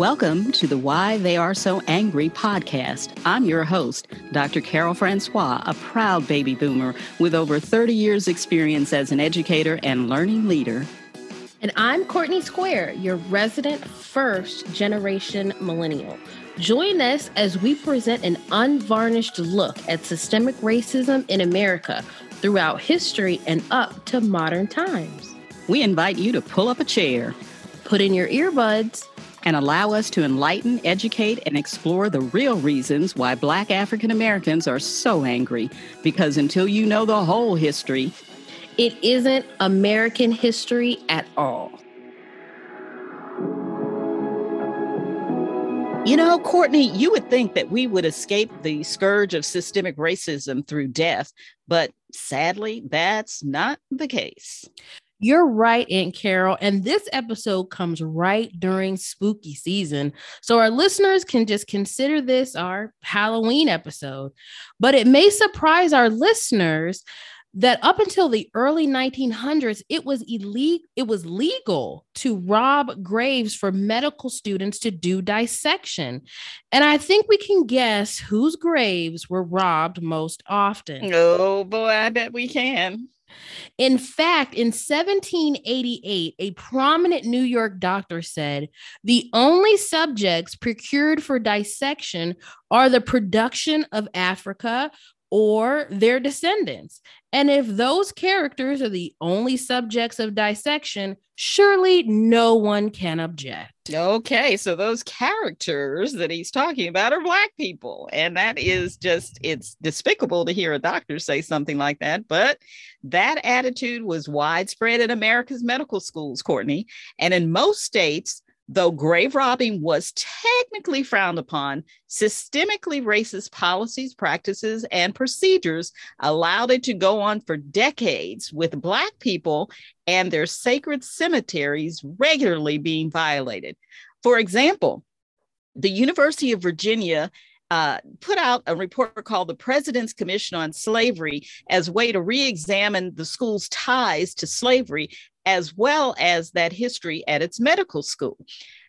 Welcome to the Why They Are So Angry podcast. I'm your host, Dr. Carol Francois, a proud baby boomer with over 30 years' experience as an educator and learning leader. And I'm Courtney Square, your resident first generation millennial. Join us as we present an unvarnished look at systemic racism in America throughout history and up to modern times. We invite you to pull up a chair, put in your earbuds, and allow us to enlighten, educate, and explore the real reasons why Black African Americans are so angry. Because until you know the whole history, it isn't American history at all. You know, Courtney, you would think that we would escape the scourge of systemic racism through death, but sadly, that's not the case. You're right, Aunt Carol. And this episode comes right during spooky season. So our listeners can just consider this our Halloween episode. But it may surprise our listeners that up until the early 1900s it was illegal it was legal to rob graves for medical students to do dissection and i think we can guess whose graves were robbed most often oh boy i bet we can in fact, in 1788, a prominent New York doctor said the only subjects procured for dissection are the production of Africa or their descendants. And if those characters are the only subjects of dissection, surely no one can object. Okay, so those characters that he's talking about are Black people. And that is just, it's despicable to hear a doctor say something like that. But that attitude was widespread in America's medical schools, Courtney. And in most states, Though grave robbing was technically frowned upon, systemically racist policies, practices, and procedures allowed it to go on for decades, with Black people and their sacred cemeteries regularly being violated. For example, the University of Virginia uh, put out a report called the President's Commission on Slavery as a way to re-examine the school's ties to slavery as well as that history at its medical school.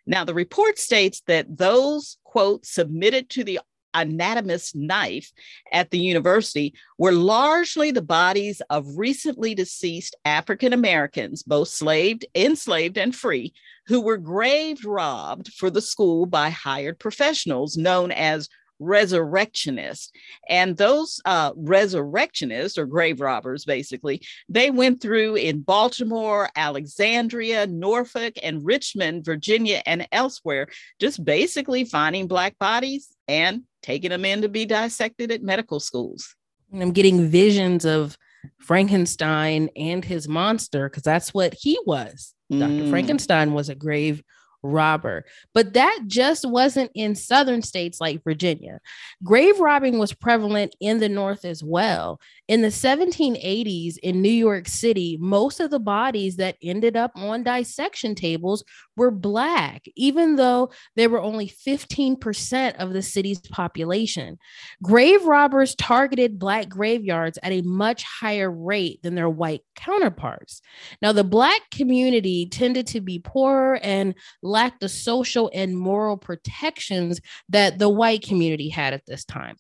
Now, the report states that those, quote, submitted to the anatomist knife at the university were largely the bodies of recently deceased African Americans, both slaved, enslaved, and free, who were grave robbed for the school by hired professionals known as resurrectionists. And those uh, resurrectionists or grave robbers, basically, they went through in Baltimore, Alexandria, Norfolk, and Richmond, Virginia, and elsewhere, just basically finding Black bodies and taking them in to be dissected at medical schools. And I'm getting visions of Frankenstein and his monster because that's what he was. Mm. Dr. Frankenstein was a grave robber. But that just wasn't in southern states like Virginia. Grave robbing was prevalent in the North as well. In the 1780s in New York City, most of the bodies that ended up on dissection tables were Black, even though they were only 15% of the city's population. Grave robbers targeted Black graveyards at a much higher rate than their white counterparts. Now, the Black community tended to be poorer and lacked the social and moral protections that the white community had at this time.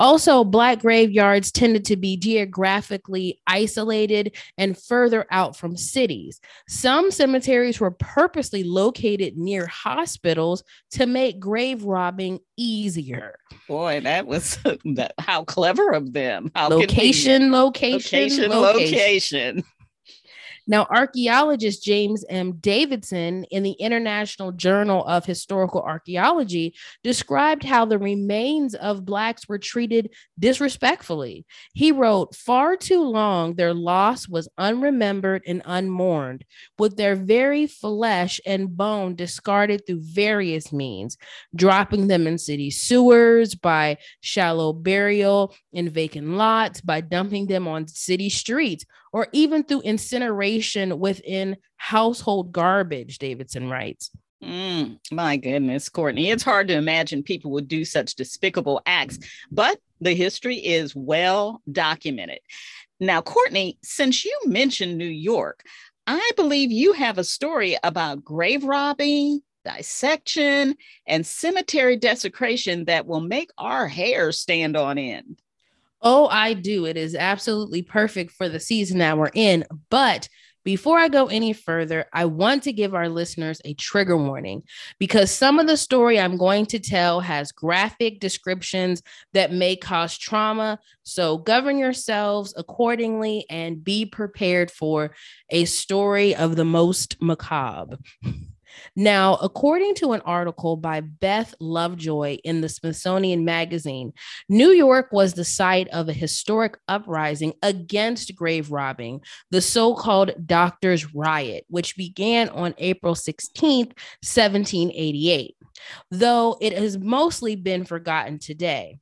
Also, Black graveyards tended to be geographically isolated and further out from cities. Some cemeteries were purposely located near hospitals to make grave robbing easier. Boy, that was how clever of them. How location, location, location, location, location. Now, archaeologist James M. Davidson in the International Journal of Historical Archaeology described how the remains of Blacks were treated disrespectfully. He wrote, Far too long their loss was unremembered and unmourned, with their very flesh and bone discarded through various means, dropping them in city sewers, by shallow burial in vacant lots, by dumping them on city streets or even through incineration within household garbage, Davidson writes. Mm, my goodness, Courtney. It's hard to imagine people would do such despicable acts, but the history is well documented. Now, Courtney, since you mentioned New York, I believe you have a story about grave robbing dissection, and cemetery desecration that will make our hair stand on end. Oh, I do. It is absolutely perfect for the season that we're in. But before I go any further, I want to give our listeners a trigger warning because some of the story I'm going to tell has graphic descriptions that may cause trauma. So govern yourselves accordingly and be prepared for a story of the most macabre. Now, according to an article by Bess Lovejoy in the Smithsonian Magazine, New York was the site of a historic uprising against grave robbing, the so called Doctors' Riot, which began on April 16, 1788, though it has mostly been forgotten today.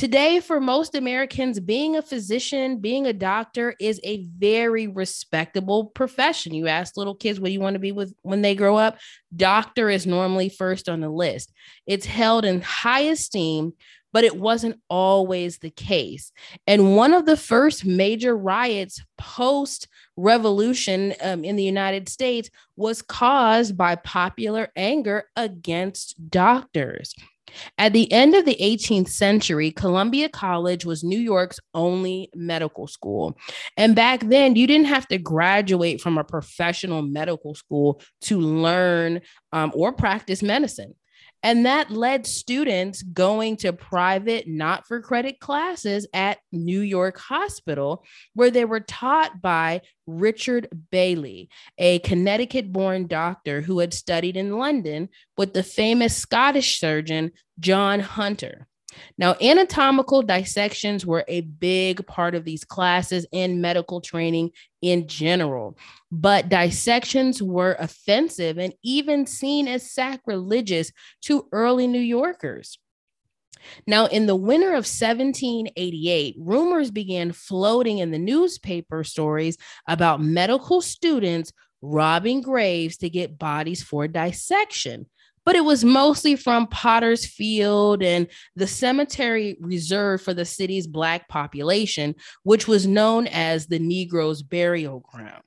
Today, for most Americans, being a physician, being a doctor is a very respectable profession. You ask little kids, what do you want to be with when they grow up? Doctor is normally first on the list. It's held in high esteem, but it wasn't always the case. And one of the first major riots post revolution um, in the United States was caused by popular anger against doctors. At the end of the 18th century, Columbia College was New York's only medical school. And back then, you didn't have to graduate from a professional medical school to learn um, or practice medicine. And that led students going to private, not for credit classes at New York Hospital, where they were taught by Richard Bayley, a Connecticut born doctor who had studied in London with the famous Scottish surgeon John Hunter. Now, anatomical dissections were a big part of these classes in medical training in general, but dissections were offensive and even seen as sacrilegious to early New Yorkers. Now, in the winter of 1788, rumors began floating in the newspaper stories about medical students robbing graves to get bodies for dissection but it was mostly from Potter's Field and the cemetery reserved for the city's Black population, which was known as the Negroes' burial ground.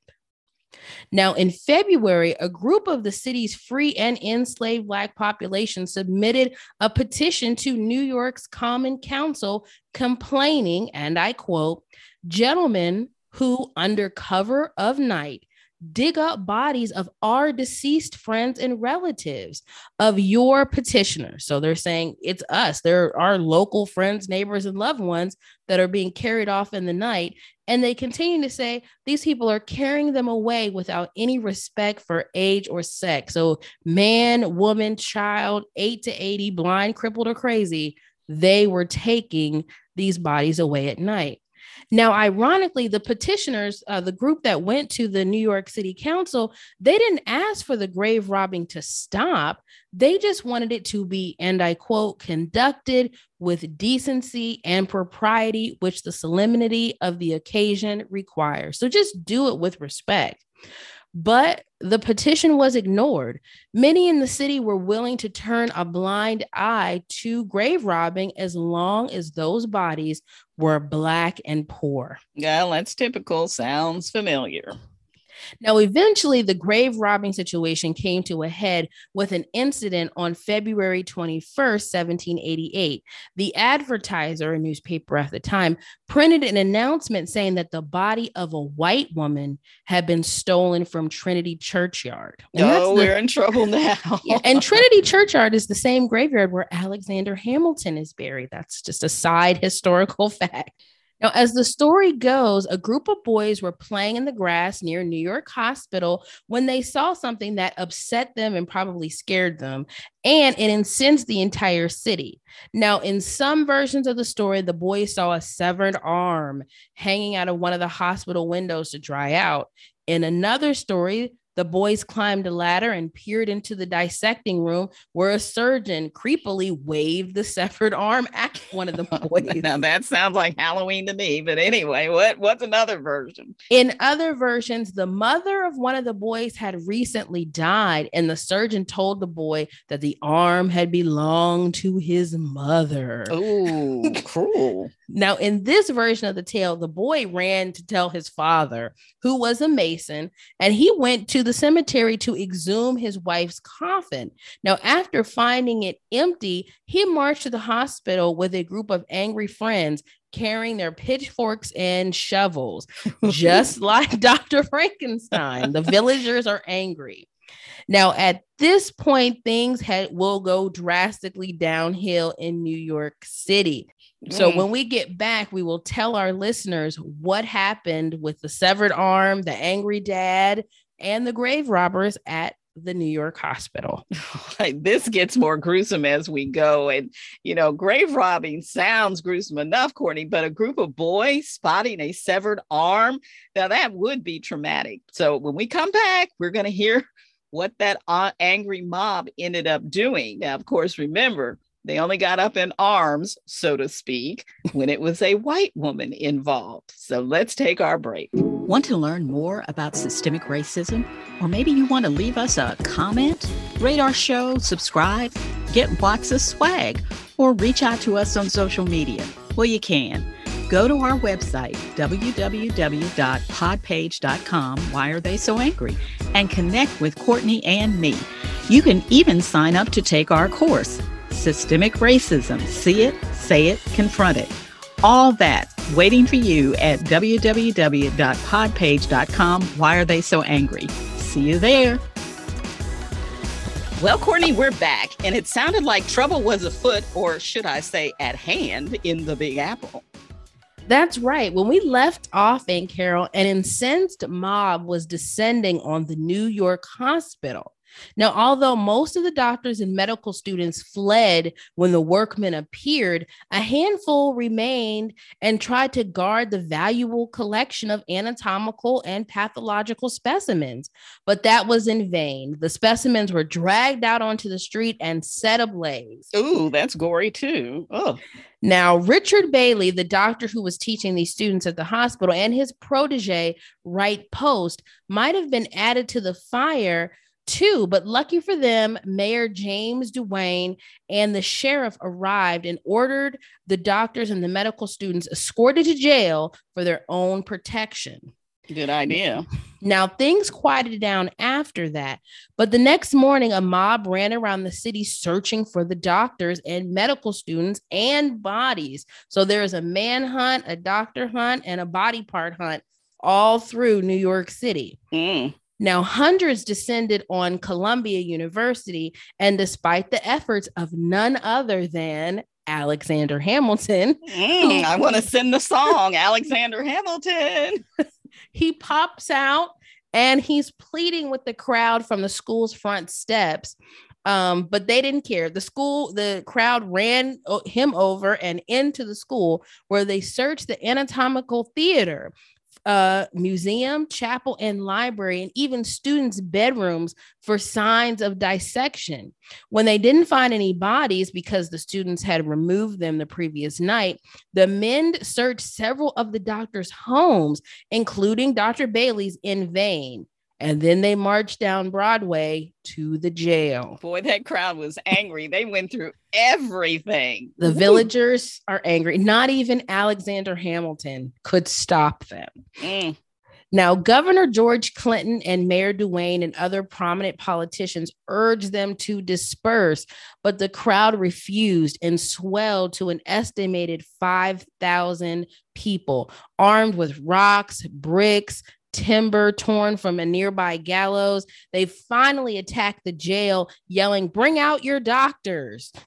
Now, in February, a group of the city's free and enslaved Black population submitted a petition to New York's Common Council complaining, and I quote, gentlemen who, under cover of night, dig up bodies of our deceased friends and relatives of your petitioners. So they're saying it's us. There are local friends, neighbors, and loved ones that are being carried off in the night. And they continue to say these people are carrying them away without any respect for age or sex. So, man, woman, child, eight to 80, blind, crippled, or crazy, they were taking these bodies away at night. Now, ironically, the petitioners, uh, the group that went to the New York City Council, they didn't ask for the grave robbing to stop. They just wanted it to be, and I quote, conducted with decency and propriety, which the solemnity of the occasion requires. So just do it with respect. But the petition was ignored. Many in the city were willing to turn a blind eye to grave robbing as long as those bodies were black and poor. Yeah, that's typical. Sounds familiar. Now, eventually, the grave robbing situation came to a head with an incident on February 21st, 1788. The advertiser, a newspaper at the time, printed an announcement saying that the body of a white woman had been stolen from Trinity Churchyard. And oh, the, we're in trouble now. yeah, and Trinity Churchyard is the same graveyard where Alexander Hamilton is buried. That's just a side historical fact. Now, as the story goes, a group of boys were playing in the grass near New York Hospital when they saw something that upset them and probably scared them, and it incensed the entire city. Now, in some versions of the story, the boys saw a severed arm hanging out of one of the hospital windows to dry out. In another story, the boys climbed a ladder and peered into the dissecting room where a surgeon creepily waved the severed arm at one of the boys. now that sounds like Halloween to me, but anyway, what what's another version? In other versions, the mother of one of the boys had recently died and the surgeon told the boy that the arm had belonged to his mother. Oh, cruel. Now, in this version of the tale, the boy ran to tell his father, who was a mason, and he went to to the cemetery to exhume his wife's coffin. Now, after finding it empty, he marched to the hospital with a group of angry friends carrying their pitchforks and shovels, just like Dr. Frankenstein. The villagers are angry. Now, at this point, things had, will go drastically downhill in New York City. So mm. when we get back, we will tell our listeners what happened with the severed arm, the angry dad, and the grave robbers at the New York hospital. this gets more gruesome as we go. And, you know, grave robbing sounds gruesome enough, Courtney, but a group of boys spotting a severed arm, now that would be traumatic. So when we come back, we're going to hear what that uh, angry mob ended up doing. Now, of course, remember, they only got up in arms, so to speak, when it was a white woman involved. So let's take our break. Want to learn more about systemic racism? Or maybe you want to leave us a comment, rate our show, subscribe, get of swag, or reach out to us on social media? Well, you can. Go to our website, www.podpage.com, Why Are They So Angry, and connect with Courtney and me. You can even sign up to take our course systemic racism. See it, say it, confront it. All that waiting for you at www.podpage.com. Why are they so angry? See you there. Well, Courtney, we're back, and it sounded like trouble was afoot, or should I say, at hand in the Big Apple. That's right. When we left off, Aunt Carol, an incensed mob was descending on the New York hospital. Now, although most of the doctors and medical students fled when the workmen appeared, a handful remained and tried to guard the valuable collection of anatomical and pathological specimens. But that was in vain. The specimens were dragged out onto the street and set ablaze. Ooh, that's gory too. Oh. Now, Richard Bayley, the doctor who was teaching these students at the hospital, and his protege, Wright Post, might have been added to the fire Two, but lucky for them, Mayor James Duane and the sheriff arrived and ordered the doctors and the medical students escorted to jail for their own protection. Good idea. Now, things quieted down after that, but the next morning, a mob ran around the city searching for the doctors and medical students and bodies. So there is a manhunt, a doctor hunt, and a body part hunt all through New York City. Mm. Now, hundreds descended on Columbia University, and despite the efforts of none other than Alexander Hamilton, mm, I want to send the song, Alexander Hamilton. he pops out and he's pleading with the crowd from the school's front steps. Um, but they didn't care. The school, the crowd ran him over and into the school where they searched the anatomical theater uh, museum, chapel, and library, and even students' bedrooms for signs of dissection. When they didn't find any bodies because the students had removed them the previous night, the men searched several of the doctor's homes, including Dr. Bayley's, in vain and then they marched down Broadway to the jail. Boy, that crowd was angry. they went through everything. The Ooh. villagers are angry. Not even Alexander Hamilton could stop them. Mm. Now, Governor George Clinton and Mayor Duane and other prominent politicians urged them to disperse, but the crowd refused and swelled to an estimated 5,000 people armed with rocks, bricks, timber torn from a nearby gallows. They finally attacked the jail, yelling, Bring out your doctors.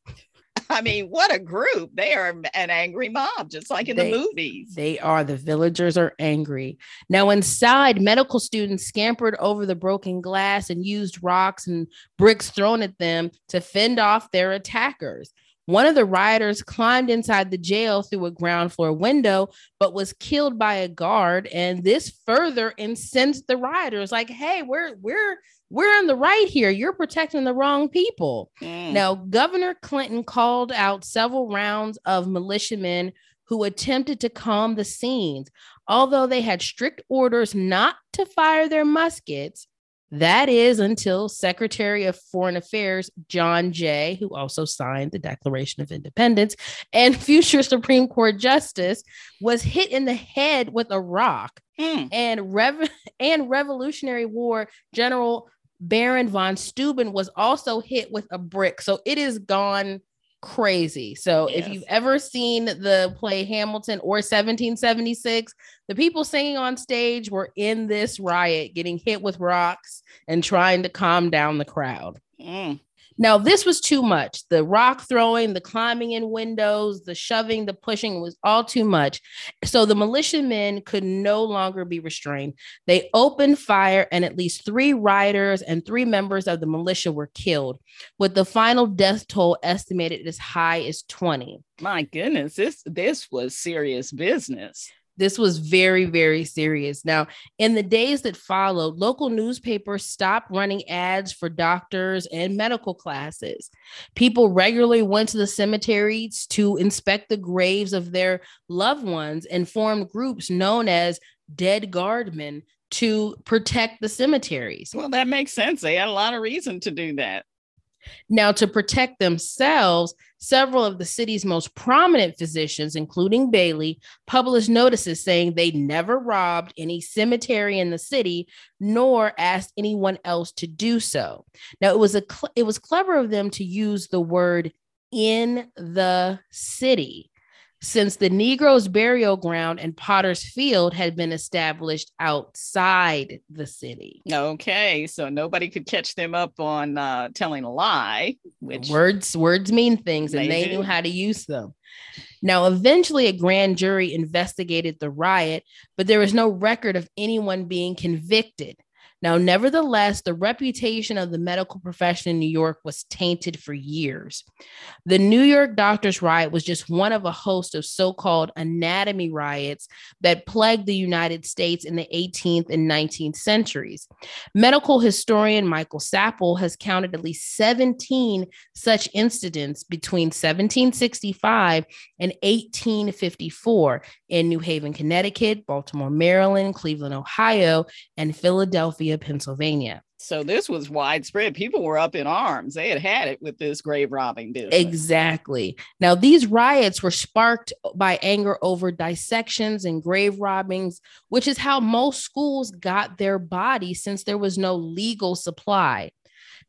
I mean, what a group. They are an angry mob, just like in they, the movies. They are. The villagers are angry. Now, inside, medical students scampered over the broken glass and used rocks and bricks thrown at them to fend off their attackers. One of the rioters climbed inside the jail through a ground floor window, but was killed by a guard. And this further incensed the rioters, like, hey, we're we're we're in the right here. You're protecting the wrong people. Mm. Now, Governor Clinton called out several rounds of militiamen who attempted to calm the scenes. Although they had strict orders not to fire their muskets, That is until Secretary of Foreign Affairs John Jay, who also signed the Declaration of Independence, and future Supreme Court Justice was hit in the head with a rock. Mm. And Rev- and Revolutionary War General Baron von Steuben was also hit with a brick. So it is gone crazy. So if you've ever seen the play Hamilton or 1776, the people singing on stage were in this riot, getting hit with rocks and trying to calm down the crowd. Mm. Now, this was too much. The rock throwing, the climbing in windows, the shoving, the pushing was all too much. So the militiamen could no longer be restrained. They opened fire, and at least three rioters and three members of the militia were killed, with the final death toll estimated as high as 20. My goodness, this this was serious business. This was very, very serious. Now, in the days that followed, local newspapers stopped running ads for doctors and medical classes. People regularly went to the cemeteries to inspect the graves of their loved ones and formed groups known as dead guardmen to protect the cemeteries. Well, that makes sense. They had a lot of reason to do that. Now, to protect themselves, several of the city's most prominent physicians, including Bayley, published notices saying they never robbed any cemetery in the city, nor asked anyone else to do so. Now, it was a cl- it was clever of them to use the word "in the city." Since the Negroes' burial ground and Potter's Field had been established outside the city. Okay, so nobody could catch them up on uh, telling a lie, which words words mean things and They they knew how to use them. Now eventually a grand jury investigated the riot but there was no record of anyone being convicted now nevertheless the reputation of the medical profession in new york was tainted for years. The new york doctors riot was just one of a host of so-called anatomy riots that plagued the united states in the 18th and 19th centuries. Medical historian Michael Sappol has counted at least 17 such incidents between 1765 and 1854 in New Haven, Connecticut, Baltimore, Maryland, Cleveland, Ohio, and Philadelphia, Pennsylvania. so this was widespread. People were up in arms. They had had it with this grave robbing business. Exactly. Now, these riots were sparked by anger over dissections and grave robbings, which is how most schools got their bodies since there was no legal supply.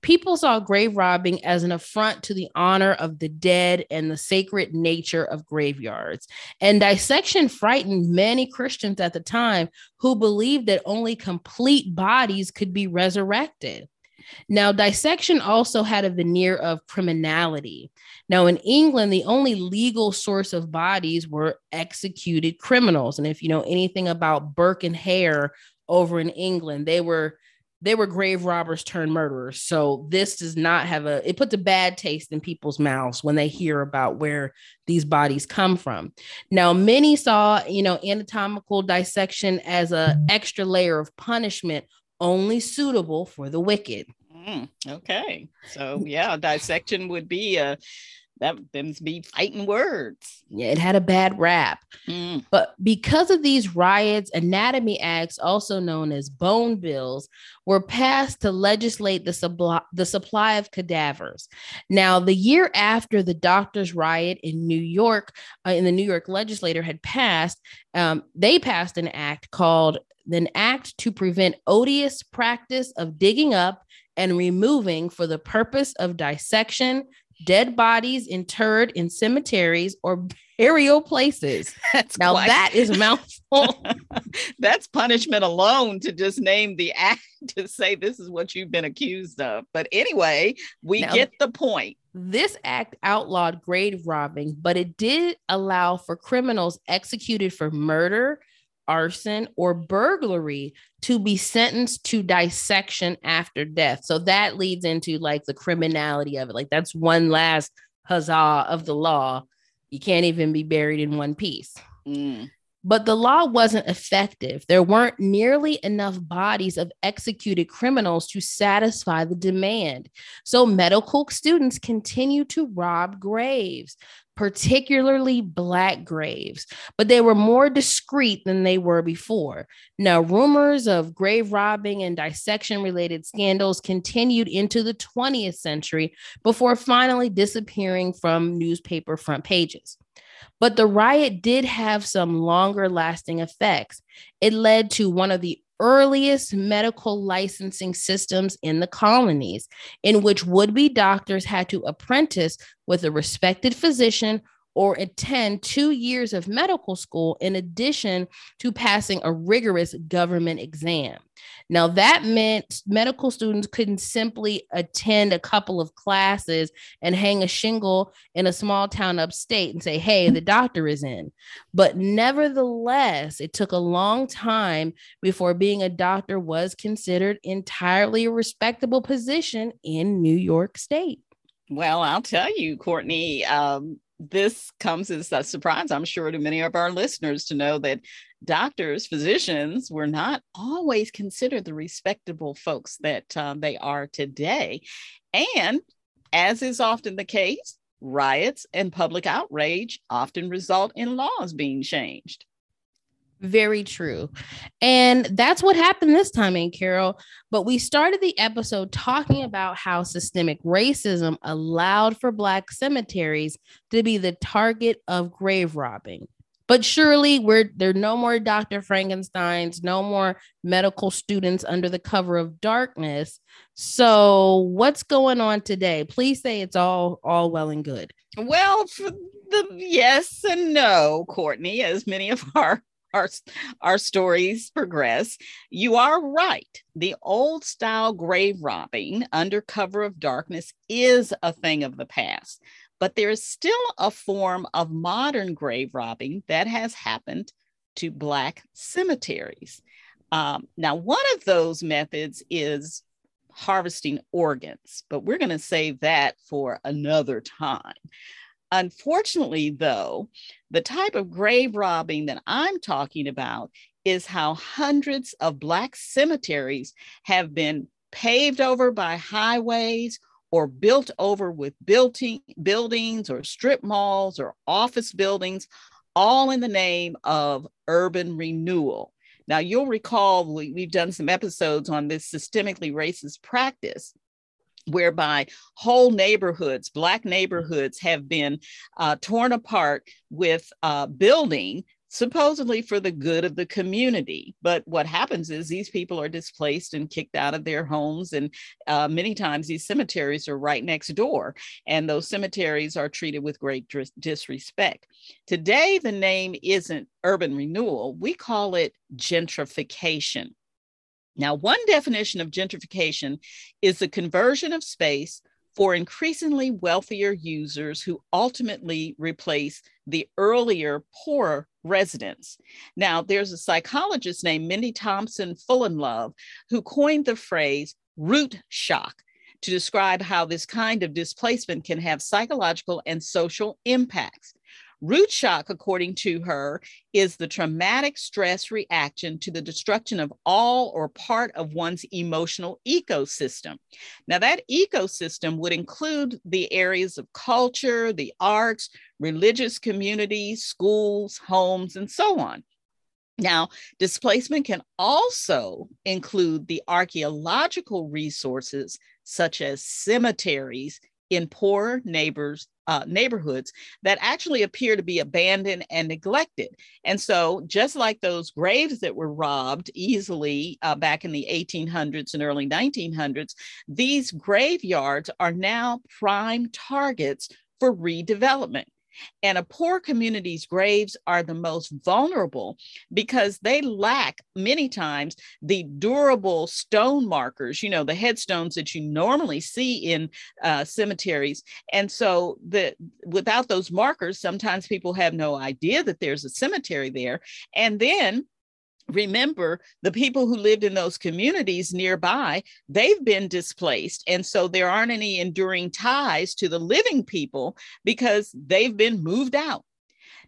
People saw grave robbing as an affront to the honor of the dead and the sacred nature of graveyards. And dissection frightened many Christians at the time who believed that only complete bodies could be resurrected. Now, dissection also had a veneer of criminality. Now, in England, the only legal source of bodies were executed criminals. And if you know anything about Burke and Hare over in England, they were they were grave robbers turned murderers. So this does not have a it puts a bad taste in people's mouths when they hear about where these bodies come from. Now, many saw, you know, anatomical dissection as a extra layer of punishment only suitable for the wicked. Mm, okay, so yeah, dissection would be a that them be fighting words. Yeah, it had a bad rap. Mm, But because of these riots, anatomy acts, also known as bone bills, were passed to legislate the, subli- the supply of cadavers. Now, the year after the doctors' riot in New York, uh, in the New York legislature had passed, um, they passed an act called an act to prevent odious practice of digging up and removing for the purpose of dissection dead bodies interred in cemeteries or burial places. that's Now quite- that is mouthful. that's punishment alone to just name the act to say this is what you've been accused of. But anyway, we Now- get the point. this act outlawed grave robbing, but it did allow for criminals executed for murder, arson, or burglary to be sentenced to dissection after death. So that leads into like the criminality of it. Like that's one last huzzah of the law. You can't even be buried in one piece. Mm, But the law wasn't effective. There weren't nearly enough bodies of executed criminals to satisfy the demand. So medical students continued to rob graves. Particularly black graves, but they were more discreet than they were before. Now, rumors of grave robbing and dissection related scandals continued into the 20th century before finally disappearing from newspaper front pages. But the riot did have some longer lasting effects. It led to one of the earliest medical licensing systems in the colonies, in which would be doctors had to apprentice with a respected physician or attend two years of medical school in addition to passing a rigorous government exam. Now, that meant medical students couldn't simply attend a couple of classes and hang a shingle in a small town upstate and say, hey, the doctor is in. But nevertheless, it took a long time before being a doctor was considered entirely a respectable position in New York State. Well, I'll tell you, Courtney, um, this comes as a surprise, I'm sure, to many of our listeners to know that doctors, physicians were not always considered the respectable folks that uh, they are today. And as is often the case, riots and public outrage often result in laws being changed. Very true. And that's what happened this time, Aunt Carol. But we started the episode talking about how systemic racism allowed for Black cemeteries to be the target of grave robbing. But surely we're there are no more Dr. Frankensteins, no more medical students under the cover of darkness. So what's going on today? Please say it's all all well and good. Well, the yes and no, Courtney, as many of our our, our stories progress, you are right. The old style grave robbing under cover of darkness is a thing of the past, but there is still a form of modern grave robbing that has happened to Black cemeteries. Um, now, one of those methods is harvesting organs, but we're going to save that for another time. Unfortunately, though, the type of grave robbing that I'm talking about is how hundreds of Black cemeteries have been paved over by highways or built over with building, buildings or strip malls or office buildings, all in the name of urban renewal. Now, you'll recall we, we've done some episodes on this systemically racist practice whereby whole neighborhoods, Black neighborhoods, have been uh, torn apart with uh, building supposedly for the good of the community. But what happens is these people are displaced and kicked out of their homes. And uh, many times these cemeteries are right next door, and those cemeteries are treated with great dis- disrespect. Today, the name isn't urban renewal, we call it gentrification. Now, one definition of gentrification is the conversion of space for increasingly wealthier users who ultimately replace the earlier poorer residents. Now, there's a psychologist named Mindy Thompson Fullilove who coined the phrase root shock to describe how this kind of displacement can have psychological and social impacts. Root shock, according to her, is the traumatic stress reaction to the destruction of all or part of one's emotional ecosystem. Now, that ecosystem would include the areas of culture, the arts, religious communities, schools, homes, and so on. Now, displacement can also include the archaeological resources such as cemeteries in poor neighbors uh, neighborhoods that actually appear to be abandoned and neglected. And so, just like those graves that were robbed easily uh, back in the 1800s and early 1900s, these graveyards are now prime targets for redevelopment. And a poor community's graves are the most vulnerable because they lack many times the durable stone markers, you know, the headstones that you normally see in uh, cemeteries. And so the without those markers, sometimes people have no idea that there's a cemetery there. And then remember the people who lived in those communities nearby they've been displaced. And so there aren't any enduring ties to the living people because they've been moved out.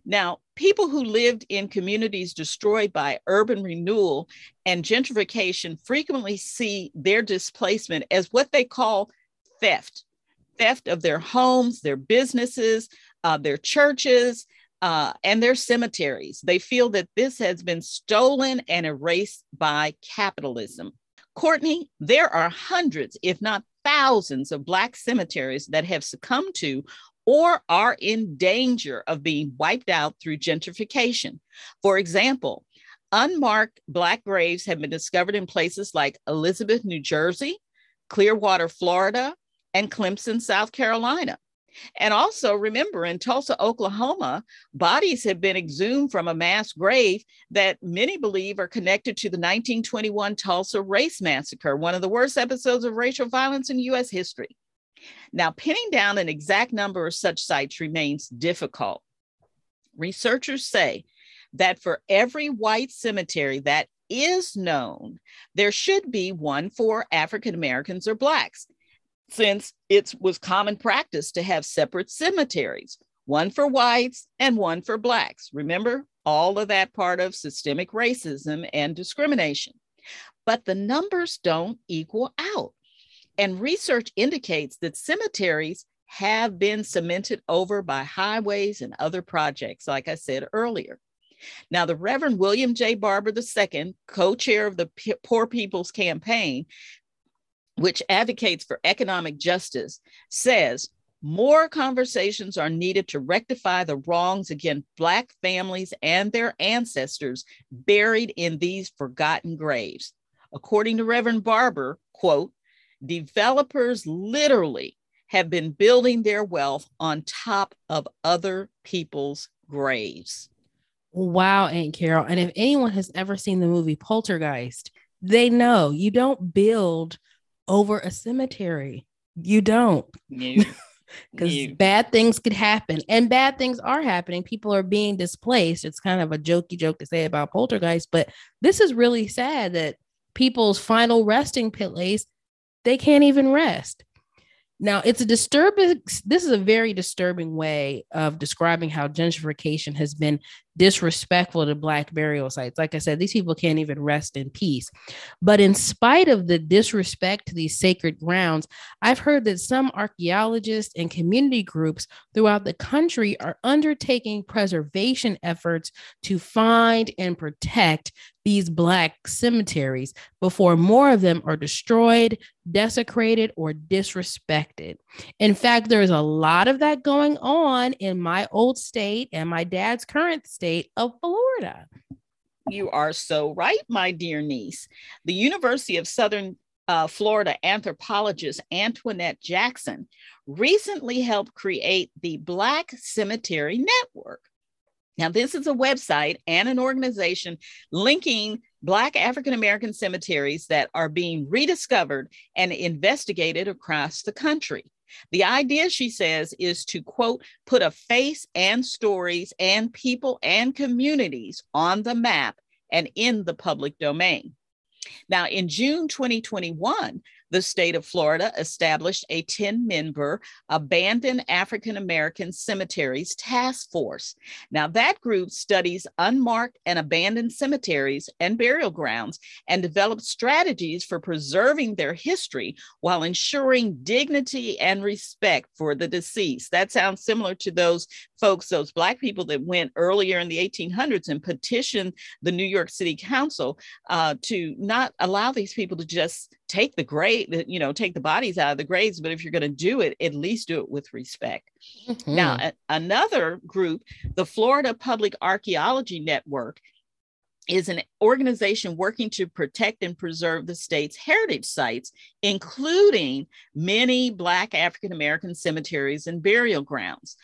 Now people who lived in communities destroyed by urban renewal and gentrification frequently see their displacement as what they call theft theft of their homes, their businesses, uh, their churches, uh, and their cemeteries. They feel that this has been stolen and erased by capitalism. Courtney, there are hundreds, if not thousands, of Black cemeteries that have succumbed to or are in danger of being wiped out through gentrification. For example, unmarked Black graves have been discovered in places like Elizabeth, New Jersey, Clearwater, Florida, and Clemson, South Carolina. And also remember in Tulsa, Oklahoma, bodies have been exhumed from a mass grave that many believe are connected to the 1921 Tulsa Race Massacre, one of the worst episodes of racial violence in US history. Now, pinning down an exact number of such sites remains difficult. Researchers say that for every white cemetery that is known, there should be one for African Americans or Blacks since it was common practice to have separate cemeteries, one for whites and one for blacks. Remember, all of that part of systemic racism and discrimination. But the numbers don't equal out. And research indicates that cemeteries have been cemented over by highways and other projects, like I said earlier. Now, the Reverend William J. Barber II, co chair of the P- Poor People's Campaign, which advocates for economic justice, says more conversations are needed to rectify the wrongs against Black families and their ancestors buried in these forgotten graves. According to Reverend Barber, quote, developers literally have been building their wealth on top of other people's graves. Wow, Aunt Carol. And if anyone has ever seen the movie Poltergeist, they know you don't build over a cemetery. You don't. Because bad things could happen and bad things are happening. People are being displaced. It's kind of a jokey joke to say about poltergeist, but this is really sad that people's final resting place, they can't even rest. Now, it's a disturbing, this is a very disturbing way of describing how gentrification has been disrespectful to Black burial sites. Like I said, these people can't even rest in peace. But in spite of the disrespect to these sacred grounds, I've heard that some archaeologists and community groups throughout the country are undertaking preservation efforts to find and protect these Black cemeteries before more of them are destroyed, desecrated, or disrespected. In fact, there's a lot of that going on in my old state and my dad's current state of Florida. You are so right, my dear niece. The University of Southern uh, Florida anthropologist Antoinette Jackson recently helped create the Black Cemetery Network. Now, this is a website and an organization linking Black African American cemeteries that are being rediscovered and investigated across the country. The idea, she says, is to quote, put a face and stories and people and communities on the map and in the public domain. Now, in June 2021, the state of Florida established a 10 member abandoned African American cemeteries task force. Now, that group studies unmarked and abandoned cemeteries and burial grounds and develops strategies for preserving their history while ensuring dignity and respect for the deceased. That sounds similar to those folks, those Black people that went earlier in the 1800s and petitioned the New York City Council uh, to not allow these people to just take the grave, you know, take the bodies out of the graves, but if you're going to do it, at least do it with respect. Mm-hmm. Now, a- another group, the Florida Public Archaeology Network, is an organization working to protect and preserve the state's heritage sites, including many Black African American cemeteries and burial grounds.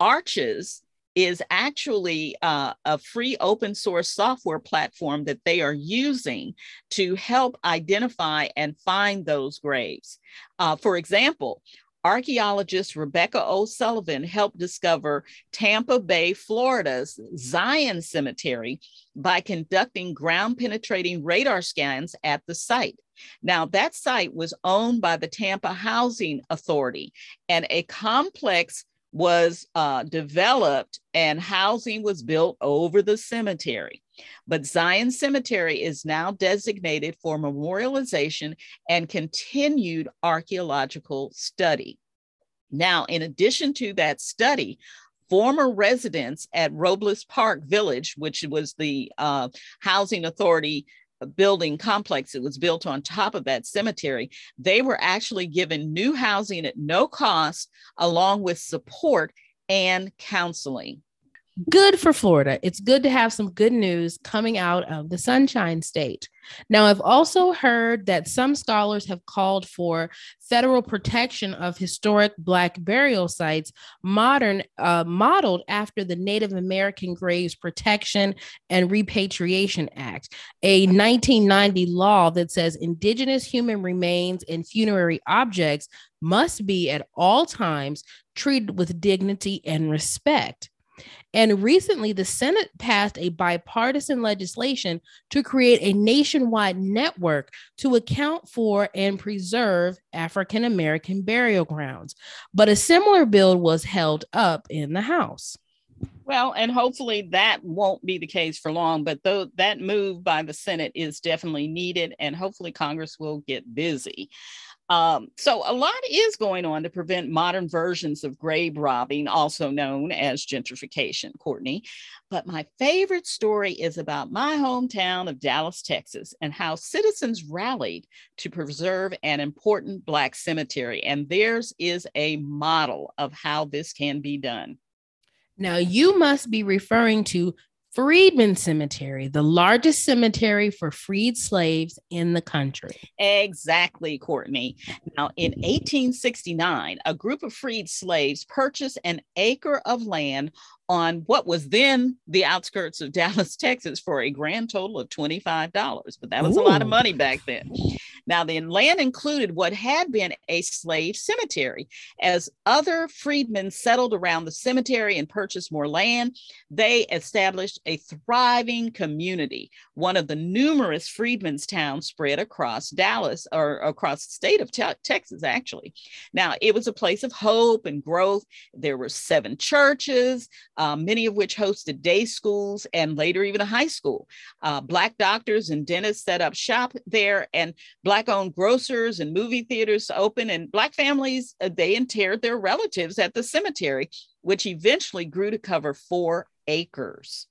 Arches is actually uh, a free open source software platform that they are using to help identify and find those graves. Uh, for example, archaeologist Rebecca O'Sullivan helped discover Tampa Bay, Florida's Zion Cemetery by conducting ground penetrating radar scans at the site. Now, that site was owned by the Tampa Housing Authority, and a complex was uh, developed and housing was built over the cemetery. But Zion Cemetery is now designated for memorialization and continued archaeological study. Now, in addition to that study, former residents at Robles Park Village, which was the uh, housing authority building complex that was built on top of that cemetery, they were actually given new housing at no cost, along with support and counseling good for Florida. It's good to have some good news coming out of the Sunshine State. Now, I've also heard that some scholars have called for federal protection of historic Black burial sites, modern uh, modeled after the Native American Graves Protection and Repatriation Act, a 1990 law that says Indigenous human remains and funerary objects must be at all times treated with dignity and respect. And recently, the Senate passed a bipartisan legislation to create a nationwide network to account for and preserve African American burial grounds. But a similar bill was held up in the House. Well, and hopefully that won't be the case for long, but though that move by the Senate is definitely needed, and hopefully Congress will get busy. Um, so a lot is going on to prevent modern versions of grave robbing, also known as gentrification, Courtney. But my favorite story is about my hometown of Dallas, Texas, and how citizens rallied to preserve an important Black cemetery. And theirs is a model of how this can be done. Now, you must be referring to Freedman Cemetery, the largest cemetery for freed slaves in the country. Exactly, Courtney. Now, in 1869, a group of freed slaves purchased an acre of land on what was then the outskirts of Dallas, Texas, for a grand total of $25. But that was Ooh. a lot of money back then. Now, the land included what had been a slave cemetery. As other freedmen settled around the cemetery and purchased more land, they established a thriving community, one of the numerous freedmen's towns spread across Dallas or across the state of te- Texas, actually. Now, it was a place of hope and growth. There were seven churches, um, many of which hosted day schools and later even a high school. Uh, black doctors and dentists set up shop there, and black owned grocers and movie theaters open, and black families uh, they interred their relatives at the cemetery, which eventually grew to cover four acres.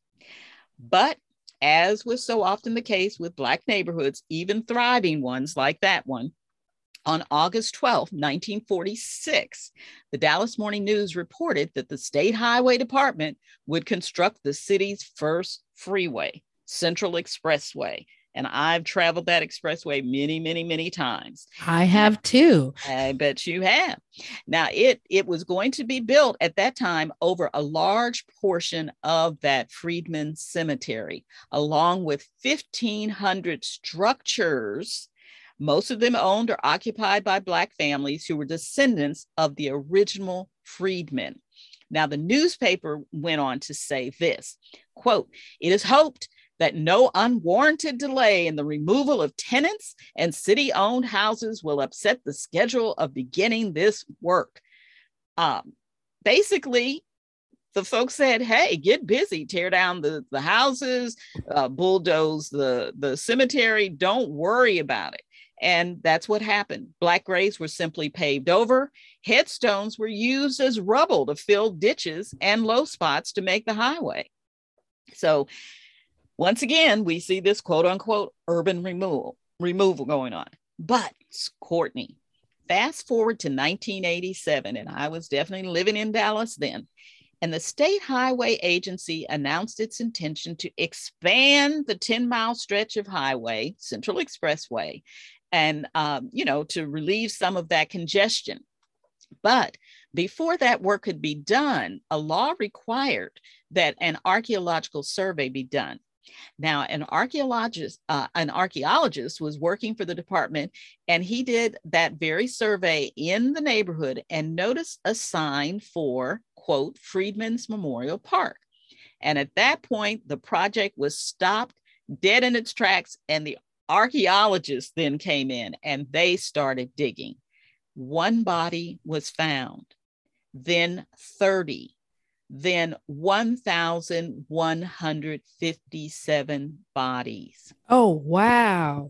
But as was so often the case with Black neighborhoods, even thriving ones like that one, on August 12, 1946, the Dallas Morning News reported that the State Highway Department would construct the city's first freeway, Central Expressway. And I've traveled that expressway many, many, many times. I have too. I bet you have. Now, it it was going to be built at that time over a large portion of that Freedman Cemetery, along with 1,500 structures most of them owned or occupied by Black families who were descendants of the original freedmen. Now, the newspaper went on to say this quote, It is hoped that no unwarranted delay in the removal of tenants and city owned houses will upset the schedule of beginning this work. Um, basically, the folks said, "Hey, get busy, tear down the the houses, uh, bulldoze the the cemetery. Don't worry about it." And that's what happened. Black graves were simply paved over. Headstones were used as rubble to fill ditches and low spots to make the highway. So, once again, we see this quote unquote urban removal, removal going on. But, Courtney, fast forward to 1987, and I was definitely living in Dallas then. And the State Highway Agency announced its intention to expand the 10 mile stretch of highway, Central Expressway, and um, you know to relieve some of that congestion but before that work could be done a law required that an archaeological survey be done now an archaeologist uh, an archaeologist was working for the department and he did that very survey in the neighborhood and noticed a sign for quote freedman's memorial park and at that point the project was stopped dead in its tracks and the archaeologists then came in and they started digging. One body was found, then 30, then 1,157 bodies. Oh, wow.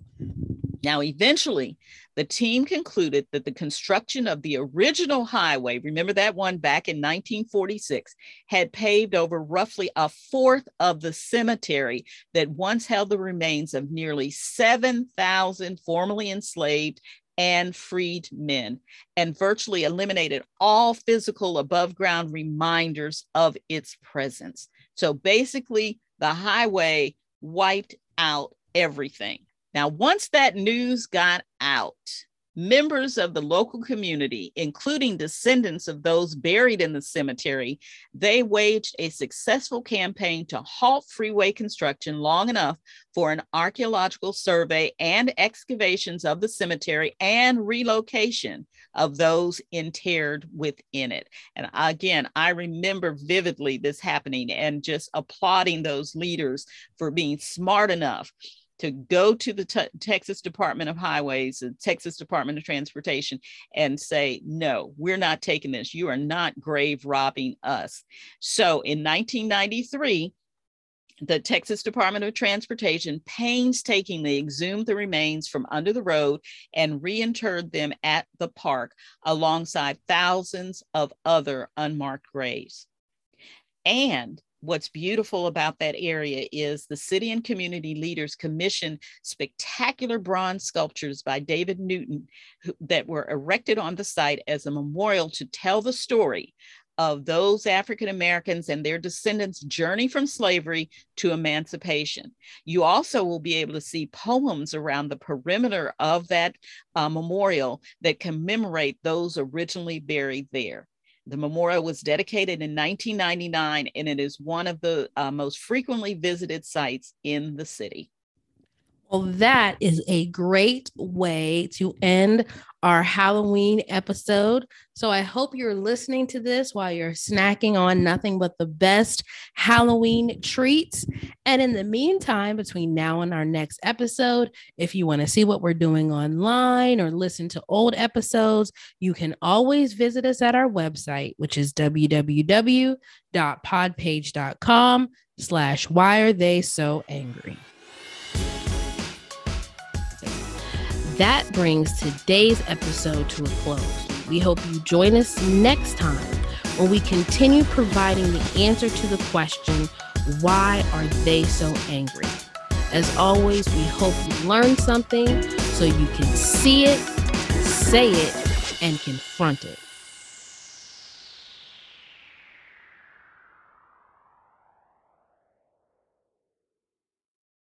Now, eventually, the team concluded that the construction of the original highway, remember that one back in 1946, had paved over roughly a fourth of the cemetery that once held the remains of nearly 7,000 formerly enslaved and freed men, and virtually eliminated all physical above ground reminders of its presence. So basically, the highway wiped out everything. Now, once that news got out, members of the local community, including descendants of those buried in the cemetery, they waged a successful campaign to halt freeway construction long enough for an archaeological survey and excavations of the cemetery and relocation of those interred within it. And again, I remember vividly this happening and just applauding those leaders for being smart enough to go to the te- Texas Department of Highways, the Texas Department of Transportation, and say, no, we're not taking this. You are not grave robbing us. So in 1993, the Texas Department of Transportation painstakingly exhumed the remains from under the road and reinterred them at the park alongside thousands of other unmarked graves. And what's beautiful about that area is the city and community leaders commissioned spectacular bronze sculptures by David Newton who, that were erected on the site as a memorial to tell the story of those African Americans and their descendants' journey from slavery to emancipation. You also will be able to see poems around the perimeter of that uh, memorial that commemorate those originally buried there. The memorial was dedicated in 1999, and it is one of the uh, most frequently visited sites in the city. Well, that is a great way to end our Halloween episode. So I hope you're listening to this while you're snacking on nothing but the best Halloween treats. And in the meantime, between now and our next episode, if you want to see what we're doing online or listen to old episodes, you can always visit us at our website, which is www.podpage.com slash why are they so angry. That brings today's episode to a close. We hope you join us next time when we continue providing the answer to the question why are they so angry? As always, we hope you learned something so you can see it, say it, and confront it.